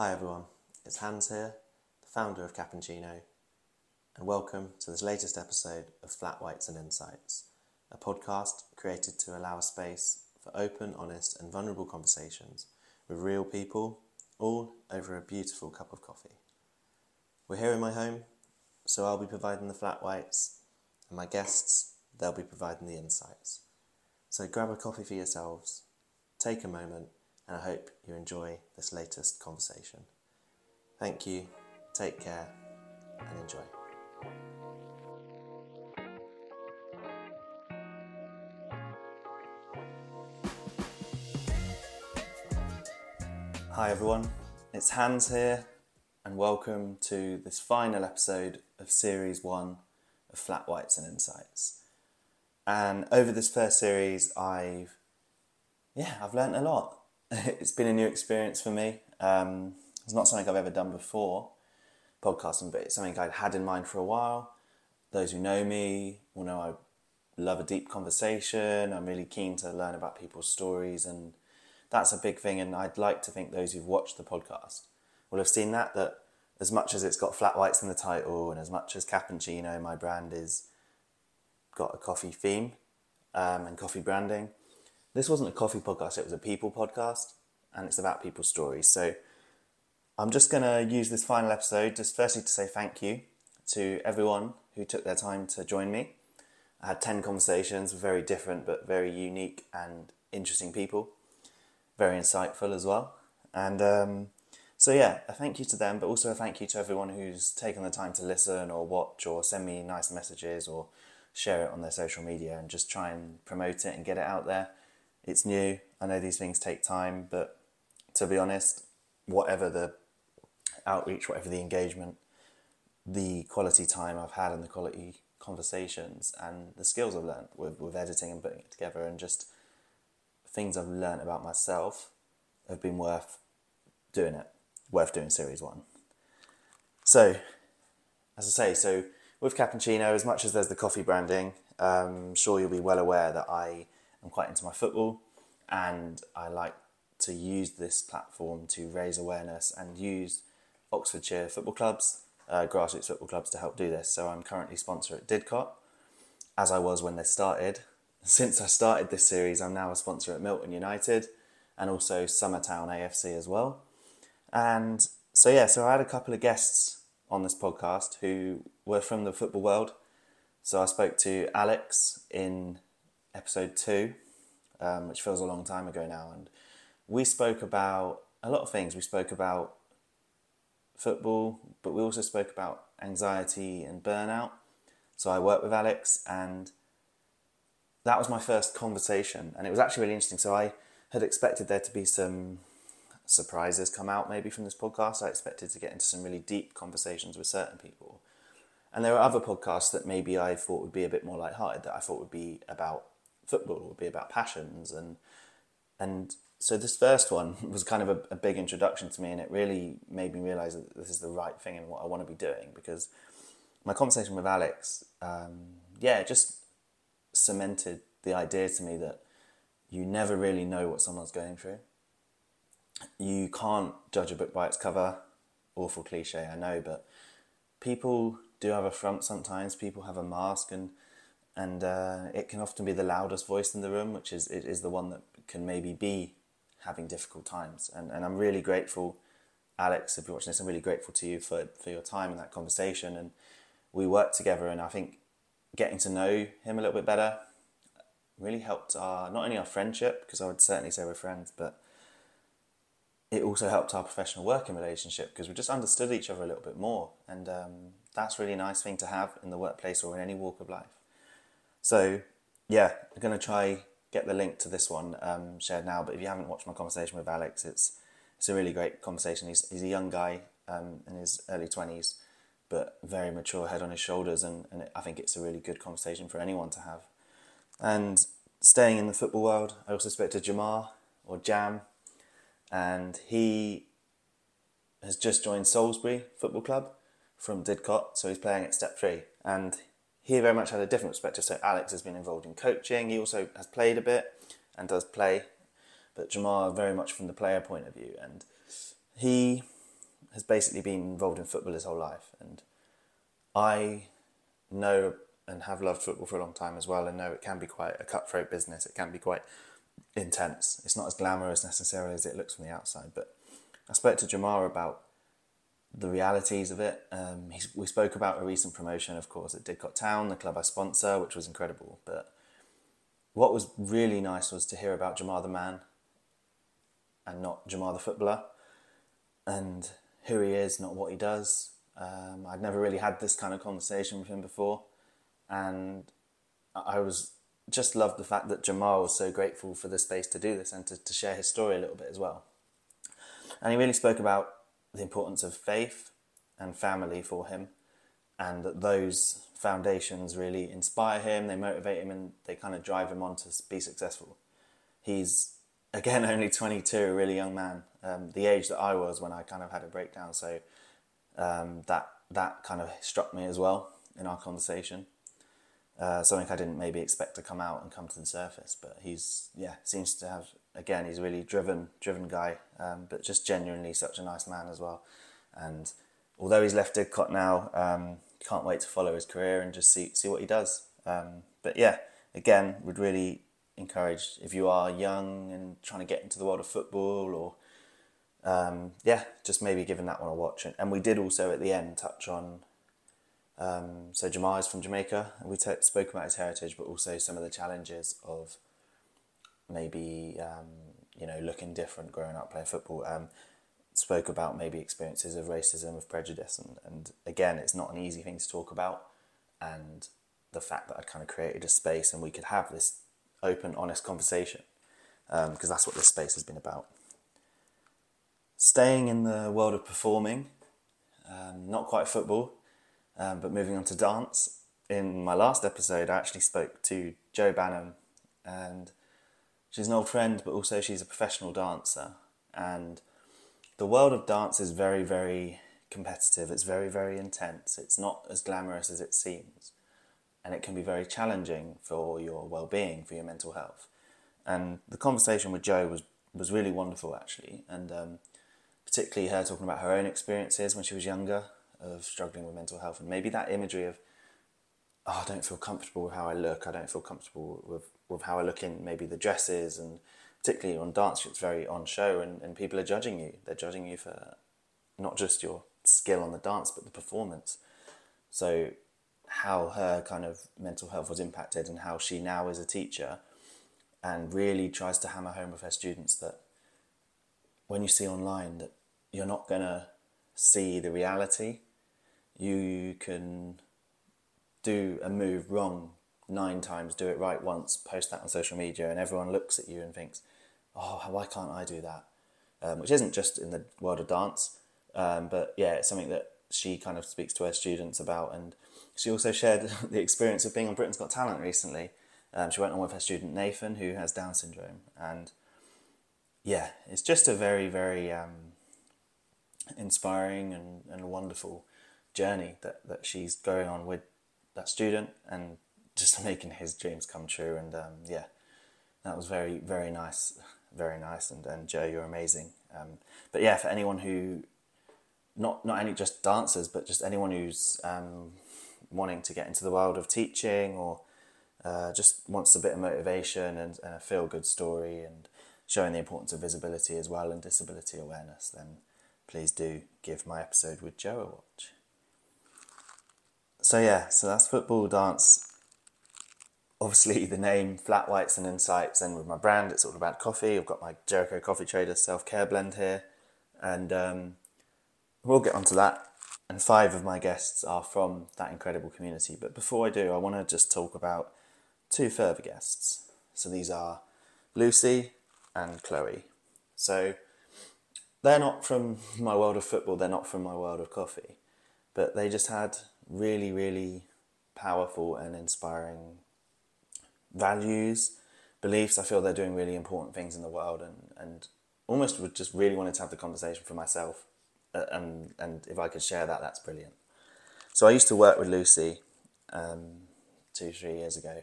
Hi everyone, it's Hans here, the founder of Cappuccino, and welcome to this latest episode of Flat Whites and Insights, a podcast created to allow a space for open, honest, and vulnerable conversations with real people, all over a beautiful cup of coffee. We're here in my home, so I'll be providing the flat whites, and my guests, they'll be providing the insights. So grab a coffee for yourselves, take a moment, and I hope you enjoy this latest conversation. Thank you, take care, and enjoy. Hi everyone, it's Hans here, and welcome to this final episode of Series 1 of Flat Whites and Insights. And over this first series, I've yeah, I've learned a lot. it's been a new experience for me. Um, it's not something I've ever done before, podcasting, but it's something I'd had in mind for a while. Those who know me will know I love a deep conversation. I'm really keen to learn about people's stories, and that's a big thing. And I'd like to think those who've watched the podcast will have seen that. That as much as it's got flat whites in the title, and as much as Cappuccino, my brand is got a coffee theme um, and coffee branding. This wasn't a coffee podcast; it was a people podcast, and it's about people's stories. So I'm just going to use this final episode just firstly to say thank you to everyone who took their time to join me. I had 10 conversations very different but very unique and interesting people, very insightful as well. And um, so, yeah, a thank you to them, but also a thank you to everyone who's taken the time to listen or watch or send me nice messages or share it on their social media and just try and promote it and get it out there. It's new. I know these things take time, but to be honest, whatever the outreach, whatever the engagement, the quality time I've had and the quality conversations and the skills I've learned with, with editing and putting it together and just things I've learned about myself have been worth doing it, worth doing series one. So, as I say, so with Cappuccino, as much as there's the coffee branding, I'm sure you'll be well aware that I am quite into my football and I like to use this platform to raise awareness and use Oxfordshire football clubs, uh, grassroots football clubs to help do this. So I'm currently sponsor at Didcot, as I was when they started. Since I started this series, I'm now a sponsor at Milton United and also Summertown AFC as well. And so, yeah, so I had a couple of guests on this podcast who were from the football world. So I spoke to Alex in episode two, um, which feels a long time ago now, and we spoke about a lot of things. We spoke about football, but we also spoke about anxiety and burnout. So I worked with Alex, and that was my first conversation, and it was actually really interesting. So I had expected there to be some surprises come out maybe from this podcast. I expected to get into some really deep conversations with certain people. And there are other podcasts that maybe I thought would be a bit more light-hearted that I thought would be about football, would be about passions and and so this first one was kind of a, a, big introduction to me and it really made me realize that this is the right thing and what I want to be doing because my conversation with Alex, um, yeah, just cemented the idea to me that you never really know what someone's going through. You can't judge a book by its cover. Awful cliche, I know, but people do have a front sometimes. People have a mask, and and uh, it can often be the loudest voice in the room, which is it is the one that can maybe be having difficult times. And, and I'm really grateful, Alex, if you're watching this, I'm really grateful to you for, for your time in that conversation. And we worked together, and I think getting to know him a little bit better really helped our not only our friendship, because I would certainly say we're friends, but it also helped our professional working relationship because we just understood each other a little bit more. And um, that's really a nice thing to have in the workplace or in any walk of life. So, yeah, I'm going to try get the link to this one um, shared now. But if you haven't watched my conversation with Alex, it's it's a really great conversation. He's he's a young guy um, in his early twenties, but very mature, head on his shoulders, and, and I think it's a really good conversation for anyone to have. And staying in the football world, I also spoke to Jamar or Jam, and he has just joined Salisbury Football Club from Didcot, so he's playing at Step Three, and he very much had a different perspective. So Alex has been involved in coaching. He also has played a bit and does play, but Jamar very much from the player point of view. And he has basically been involved in football his whole life, and I know and have loved football for a long time as well, and know it can be quite a cutthroat business. It can be quite intense. It's not as glamorous necessarily as it looks from the outside. But I spoke to Jamar about the realities of it. Um, we spoke about a recent promotion, of course, at Didcot Town, the club I sponsor, which was incredible. But what was really nice was to hear about Jamar the man and not Jamar the footballer, and who he is, not what he does. Um, I'd never really had this kind of conversation with him before, and I was just loved the fact that Jamar was so grateful for the space to do this and to, to share his story a little bit as well. And he really spoke about the importance of faith and family for him, and that those foundations really inspire him, they motivate him, and they kind of drive him on to be successful. He's again only 22, a really young man, um, the age that I was when I kind of had a breakdown. So um, that that kind of struck me as well in our conversation. Uh, something I didn't maybe expect to come out and come to the surface, but he's yeah seems to have again he's a really driven driven guy, um, but just genuinely such a nice man as well. And although he's left Didcot now, um, can't wait to follow his career and just see see what he does. Um, but yeah, again, would really encourage if you are young and trying to get into the world of football or um, yeah, just maybe giving that one a watch. And we did also at the end touch on. Um, so Jamar is from Jamaica, and we t- spoke about his heritage, but also some of the challenges of maybe um, you know looking different growing up playing football. Um, spoke about maybe experiences of racism, of prejudice, and, and again, it's not an easy thing to talk about. And the fact that I'd kind of created a space and we could have this open, honest conversation, because um, that's what this space has been about. Staying in the world of performing, um, not quite football, um, but moving on to dance. In my last episode, I actually spoke to Jo Banham, and she's an old friend, but also she's a professional dancer. And the world of dance is very, very competitive. It's very, very intense. It's not as glamorous as it seems and it can be very challenging for your well-being, for your mental health. And the conversation with Jo was was really wonderful actually, and um, particularly her talking about her own experiences when she was younger of struggling with mental health, and maybe that imagery of oh, I don't feel comfortable with how I look. I don't feel comfortable with with how I look in maybe the dresses and particularly on dance, it's very on show, and, and people are judging you. They're judging you for not just your skill on the dance, but the performance. So how her kind of mental health was impacted and how she now is a teacher and really tries to hammer home with her students that when you see online that you're not going to see the reality you can do a move wrong nine times do it right once post that on social media and everyone looks at you and thinks oh why can't i do that? Um, which isn't just in the world of dance um, but yeah it's something that she kind of speaks to her students about. And she also shared the experience of being on Britain's Got Talent recently. Um, she went on with her student Nathan, who has Down syndrome, and yeah, it's just a very, very um, inspiring and, and wonderful journey that, that she's going on with that student and just making his dreams come true. And um, yeah, that was very, very nice, very nice. And, and Jo, you're amazing. Um, but yeah, for anyone who, not not only just dancers, but just anyone who's um, wanting to get into the world of teaching or uh, just wants a bit of motivation and, and a feel good story and showing the importance of visibility as well and disability awareness, then please do give my episode with Jo a watch. So, yeah, so that's football, dance. Obviously, the name Flat Whites and Insights, and with my brand, it's all about coffee. I've got my Jericho Coffee Trader self care blend here, and um, we'll get onto that and five of my guests are from that incredible community. But before I do, I want to just talk about two further guests. So these are Lucy and Chloe. So they're not from my world of football, they're not from my world of coffee, but they just had really, really powerful and inspiring values, beliefs. I feel they're doing really important things in the world and, and almost would just really wanted to have the conversation for myself uh, and and if I could share that, that's brilliant. So I used to work with Lucy um, two three years ago.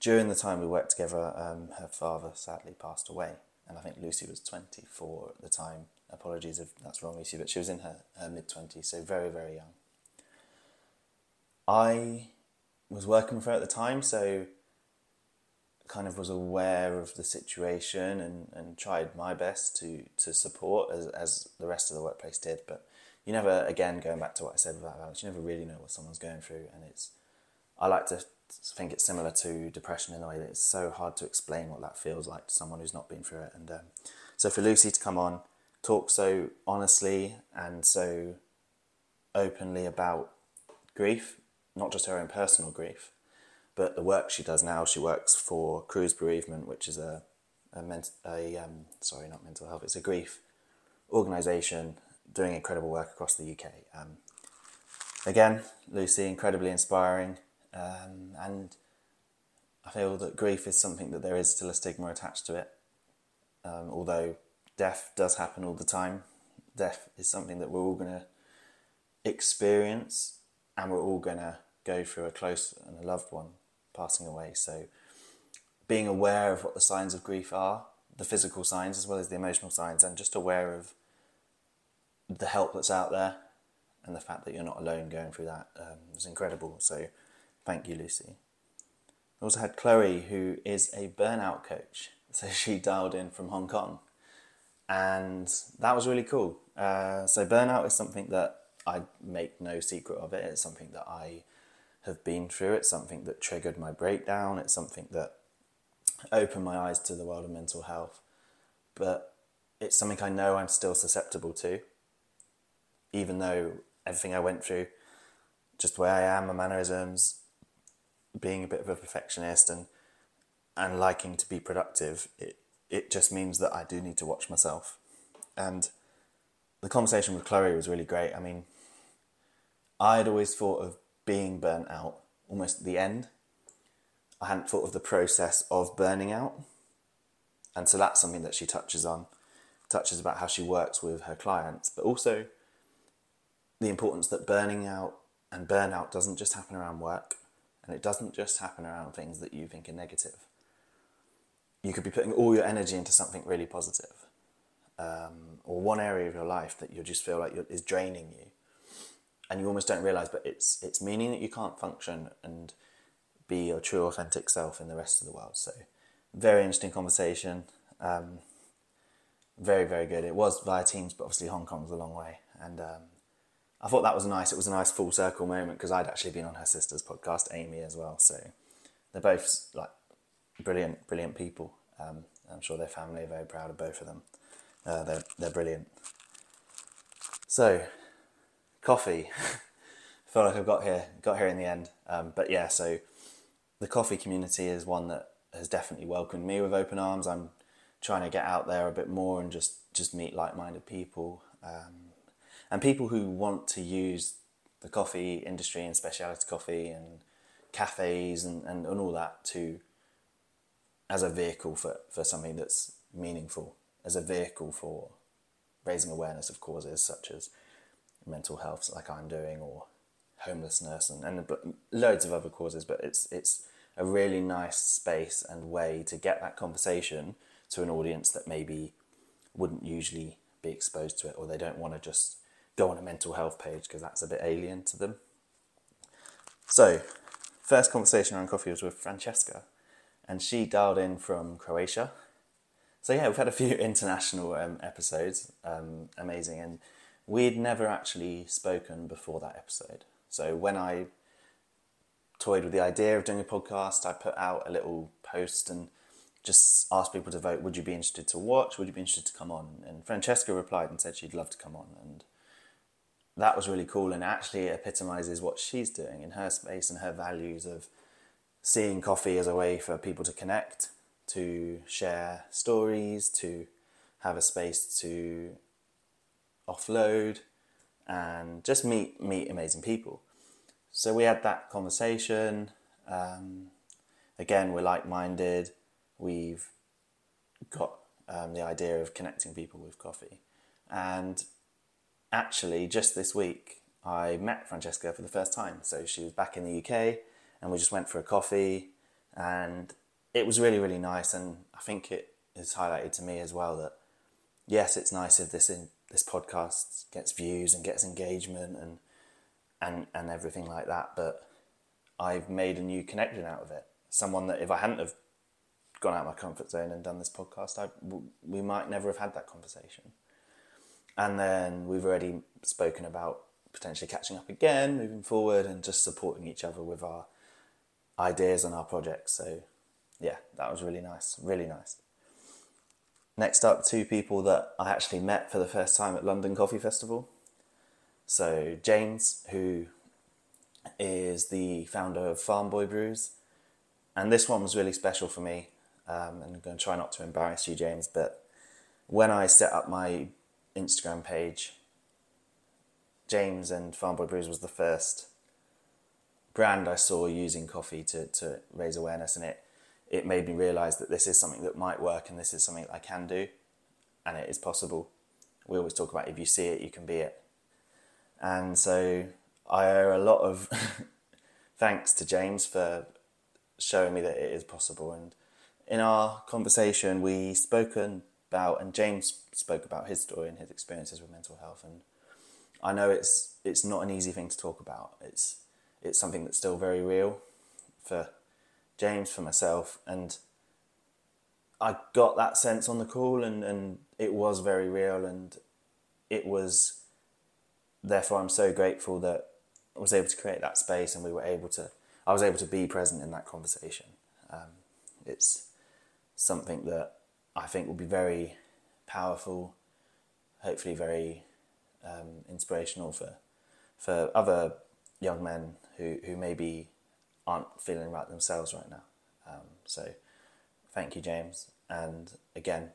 During the time we worked together, um, her father sadly passed away, and I think Lucy was twenty four at the time. apologies if that's wrong, Lucy, but she was in her, her mid 20s, so very, very young. I was working for her at the time, so kind of was aware of the situation and, and tried my best to, to support as, as the rest of the workplace did. But you never, again, going back to what I said about balance, you never really know what someone's going through. And it's, I like to think it's similar to depression in a way that it's so hard to explain what that feels like to someone who's not been through it. And um, so for Lucy to come on, talk so honestly and so openly about grief, not just her own personal grief, but the work she does now, she works for Cruse Bereavement, which is a a, ment- a um, sorry, not mental health, it's a grief organisation doing incredible work across the UK. Um, again, Lucy, incredibly inspiring, um, and I feel that grief is something that there is still a stigma attached to it. Um, although death does happen all the time, death is something that we're all going to experience, and we're all going to go through a close and a loved one passing away. So, being aware of what the signs of grief are, the physical signs as well as the emotional signs, and just aware of the help that's out there and the fact that you're not alone going through that um, incredible. So, thank you, Lucy. I also had Chloe, who is a burnout coach. So, she dialed in from Hong Kong, and that was really cool. Uh, so, burnout is something that I make no secret of it. It's something that I have been through. It's something that triggered my breakdown. It's something that opened my eyes to the world of mental health. But it's something I know I'm still susceptible to, even though everything I went through, just the way I am, my mannerisms, being a bit of a perfectionist and and liking to be productive, it it just means that I do need to watch myself. And the conversation with Chloe was really great. I mean, I had always thought of being burnt out almost at the end. I hadn't thought of the process of burning out. And so that's something that she touches on, touches about how she works with her clients, but also the importance that burning out and burnout doesn't just happen around work and it doesn't just happen around things that you think are negative. You could be putting all your energy into something really positive, um, or one area of your life that you just feel like is draining you and you almost don't realize, but it's it's meaning that you can't function and be your true authentic self in the rest of the world. So, very interesting conversation. Um, very very good. It was via Teams, but obviously Hong Kong's a long way, and um, I thought that was nice. It was a nice full circle moment because I'd actually been on her sister's podcast, Amy, as well. So they're both like brilliant, brilliant people. Um, I'm sure their family are very proud of both of them. Uh, they're they're brilliant. So coffee. I feel like I've got here, got here in the end. Um, but yeah, so the coffee community is one that has definitely welcomed me with open arms. I'm trying to get out there a bit more and just just meet like-minded people um, and people who want to use the coffee industry and specialty coffee and cafes and, and, and all that to as a vehicle for, for something that's meaningful, as a vehicle for raising awareness of causes such as mental health like I'm doing or homelessness and, and loads of other causes but it's it's a really nice space and way to get that conversation to an audience that maybe wouldn't usually be exposed to it or they don't want to just go on a mental health page because that's a bit alien to them. So, first conversation around coffee was with Francesca and she dialed in from Croatia. So yeah, we've had a few international um, episodes, um, amazing, and we'd never actually spoken before that episode. So when I toyed with the idea of doing a podcast, I put out a little post and just asked people to vote. Would you be interested to watch? Would you be interested to come on? And Francesca replied and said she'd love to come on, and that was really cool. And actually epitomizes what she's doing in her space and her values of seeing coffee as a way for people to connect, to share stories, to have a space to offload and just meet meet amazing people. So we had that conversation. Um, again, we're like minded. We've got um, the idea of connecting people with coffee, and actually, just this week, I met Francesca for the first time. So she was back in the UK, and we just went for a coffee, and it was really really nice. And I think it is highlighted to me as well that yes, it's nice if this in, this podcast gets views and gets engagement and and and everything like that. But I've made a new connection out of it. Someone that if I hadn't have gone out of my comfort zone and done this podcast, I we might never have had that conversation. And then we've already spoken about potentially catching up again, moving forward, and just supporting each other with our ideas and our projects. So, yeah, that was really nice, really nice. Next up, two people that I actually met for the first time at London Coffee Festival. So, James, who is the founder of Farm Boy Brews, and this one was really special for me. Um, and I'm going to try not to embarrass you, James, but when I set up my Instagram page, James and Farm Boy Brews was the first brand I saw using coffee to, to raise awareness, and it it made me realize that this is something that might work and this is something I can do, and it is possible. We always talk about if you see it, you can be it, and so I owe a lot of thanks to James for showing me that it is possible. And in our conversation, we spoken about, and James spoke about his story and his experiences with mental health, and I know it's it's not an easy thing to talk about. It's it's something that's still very real for James, for myself, and I got that sense on the call, and, and it was very real, and it was. Therefore, I'm so grateful that I was able to create that space, and we were able to. I was able to be present in that conversation. Um, it's something that I think will be very powerful, hopefully very um, inspirational for for other young men who, who maybe aren't feeling right themselves right now. Um, so thank you, James. And again,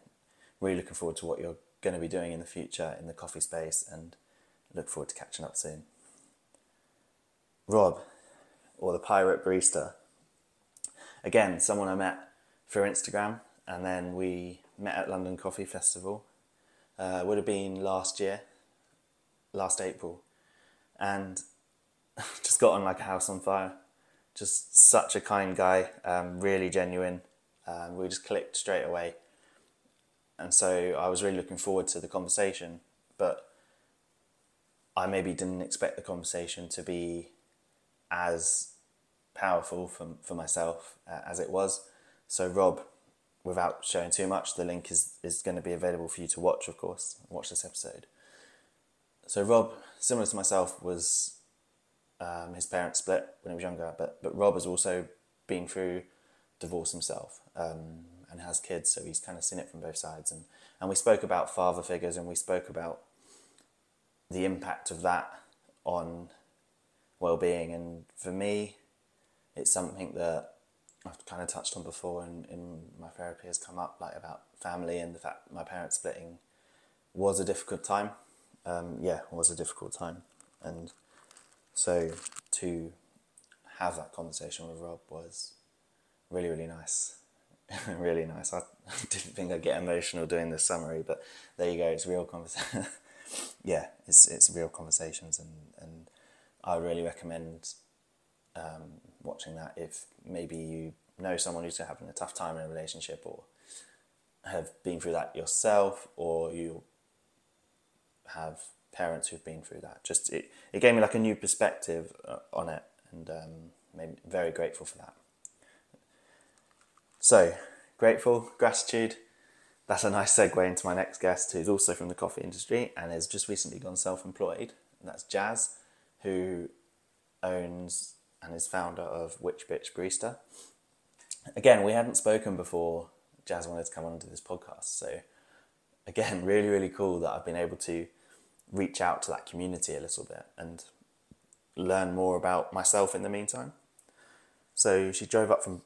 really looking forward to what you're going to be doing in the future in the coffee space and look forward to catching up soon. Rob, or the Pirate Barista. Again, someone I met through Instagram, and then we met at London Coffee Festival. Uh, would have been last year, last April, and just got on like a house on fire. Just such a kind guy, um, really genuine. Um, we just clicked straight away, and so I was really looking forward to the conversation. But I maybe didn't expect the conversation to be as powerful for for myself uh, as it was. So Rob, without showing too much, the link is is going to be available for you to watch, of course, watch this episode. So Rob, similar to myself, was um, his parents split when he was younger, but but Rob has also been through divorce himself um, and has kids, so he's kind of seen it from both sides. And and we spoke about father figures, and we spoke about the impact of that on well-being. And for me, it's something that I've kind of touched on before, and in my therapy has come up like about family and the fact my parents splitting was a difficult time um, yeah, was a difficult time. And so to have that conversation with Rob was really, really nice. really nice. I didn't think I'd get emotional doing this summary, but there you go. It's real conversation. yeah, it's it's real conversations, and and I really recommend um, watching that if maybe you know someone who's having a tough time in a relationship or have been through that yourself, or you have parents who've been through that. Just it, it gave me like a new perspective uh, on it, and um, made very grateful for that. So grateful, gratitude. That's a nice segue into my next guest, who's also from the coffee industry and has just recently gone self-employed. And that's Jazz, who owns and is founder of Witch Bitch Barista. Again, we hadn't spoken before Jazz wanted to come onto this podcast, so again, really, really cool that I've been able to reach out to that community a little bit and learn more about myself in the meantime. So she drove up from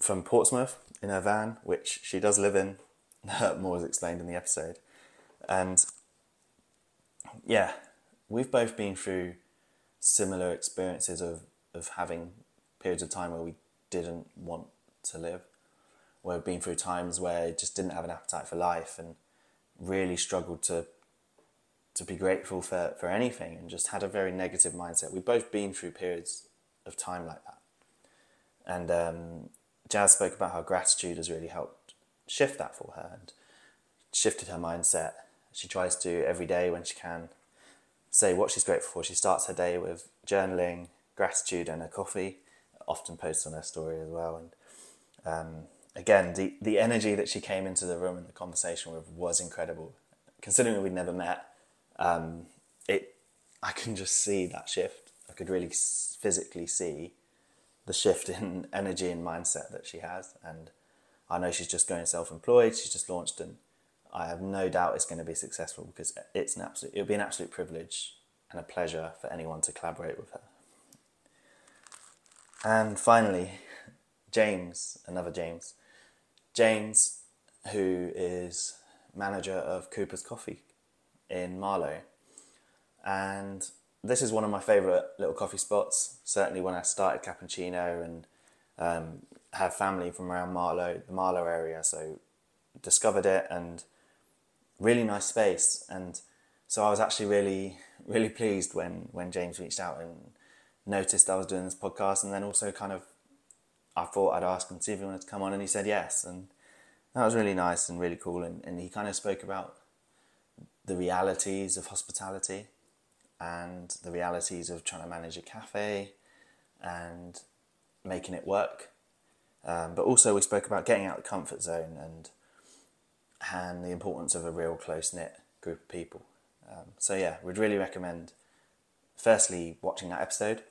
from Portsmouth in her van, which she does live in. more is explained in the episode, and yeah, we've both been through similar experiences of of having periods of time where we didn't want to live, where we've been through times where just didn't have an appetite for life and really struggled to to be grateful for, for anything and just had a very negative mindset. We've both been through periods of time like that. And um, Jazz spoke about how gratitude has really helped shift that for her and shifted her mindset She tries to every day when she can say what she's grateful for. She starts her day with journaling, gratitude, and a coffee. Often posts on her story as well. And um, again, the the energy that she came into the room and the conversation with was incredible. Considering we'd never met, um, it I can just see that shift. I could really physically see the shift in energy and mindset that she has, and I know she's just going self-employed. She's just launched, and I have no doubt it's going to be successful because it's an absolute. It'll be an absolute privilege and a pleasure for anyone to collaborate with her. And finally, James, another James, James, who is manager of Cooper's Coffee in Marlow, and this is one of my favourite little coffee spots. Certainly, when I started cappuccino and um, have family from around Marlow, the Marlow area, so discovered it and really nice space. And so I was actually really, really pleased when when James reached out and noticed I was doing this podcast, and then also kind of I thought I'd ask him see if he wanted to come on, and he said yes, and that was really nice and really cool. And, and he kind of spoke about the realities of hospitality and the realities of trying to manage a cafe and making it work. Um, but also, we spoke about getting out of the comfort zone and and the importance of a real close knit group of people. Um, so yeah, we'd really recommend, firstly, watching that episode,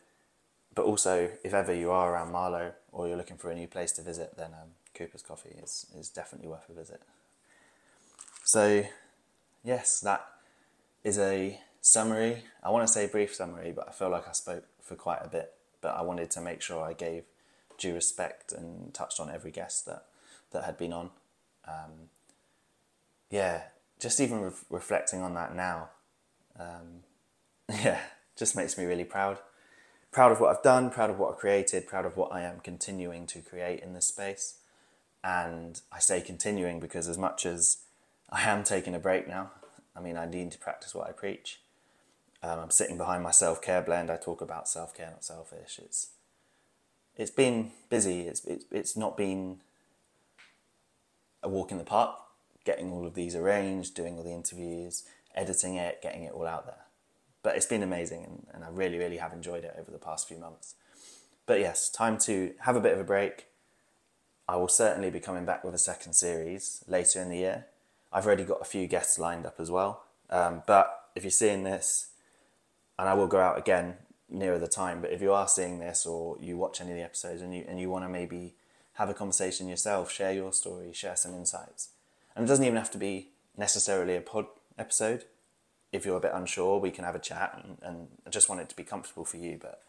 but also if ever you are around Marlow or you're looking for a new place to visit, then um, Cooper's Coffee is is definitely worth a visit. So, yes, that is a summary. I want to say brief summary, but I feel like I spoke for quite a bit. But I wanted to make sure I gave due respect and touched on every guest that that had been on. Um, yeah, just even re- reflecting on that now, um, yeah, just makes me really proud. Proud of what I've done, proud of what I've created, proud of what I am continuing to create in this space. And I say continuing because as much as I am taking a break now, I mean, I need to practice what I preach. Um, I'm sitting behind my self care blend. I talk about self care, not selfish. It's it's been busy. It's it's it's not been a walk in the park. Getting all of these arranged, doing all the interviews, editing it, getting it all out there. But it's been amazing, and, and I really really have enjoyed it over the past few months. But yes, time to have a bit of a break. I will certainly be coming back with a second series later in the year. I've already got a few guests lined up as well. Um, but if you're seeing this and I will go out again nearer the time. But if you are seeing this or you watch any of the episodes and you and you want to maybe have a conversation yourself, share your story, share some insights, and it doesn't even have to be necessarily a pod episode. If you're a bit unsure, we can have a chat, and, and I just want it to be comfortable for you. But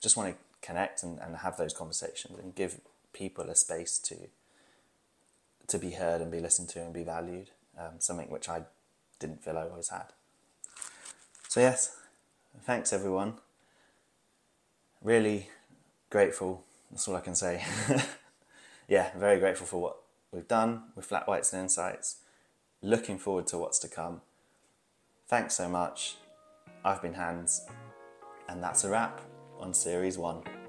just want to connect and, and have those conversations and give people a space to to be heard and be listened to and be valued. Um, something which I didn't feel I always had. So yes, thanks everyone. Really grateful. That's all I can say. yeah, very grateful for what we've done with Flat Whites and Insights. Looking forward to what's to come. Thanks so much. I've been Hans, and that's a wrap on Series 1.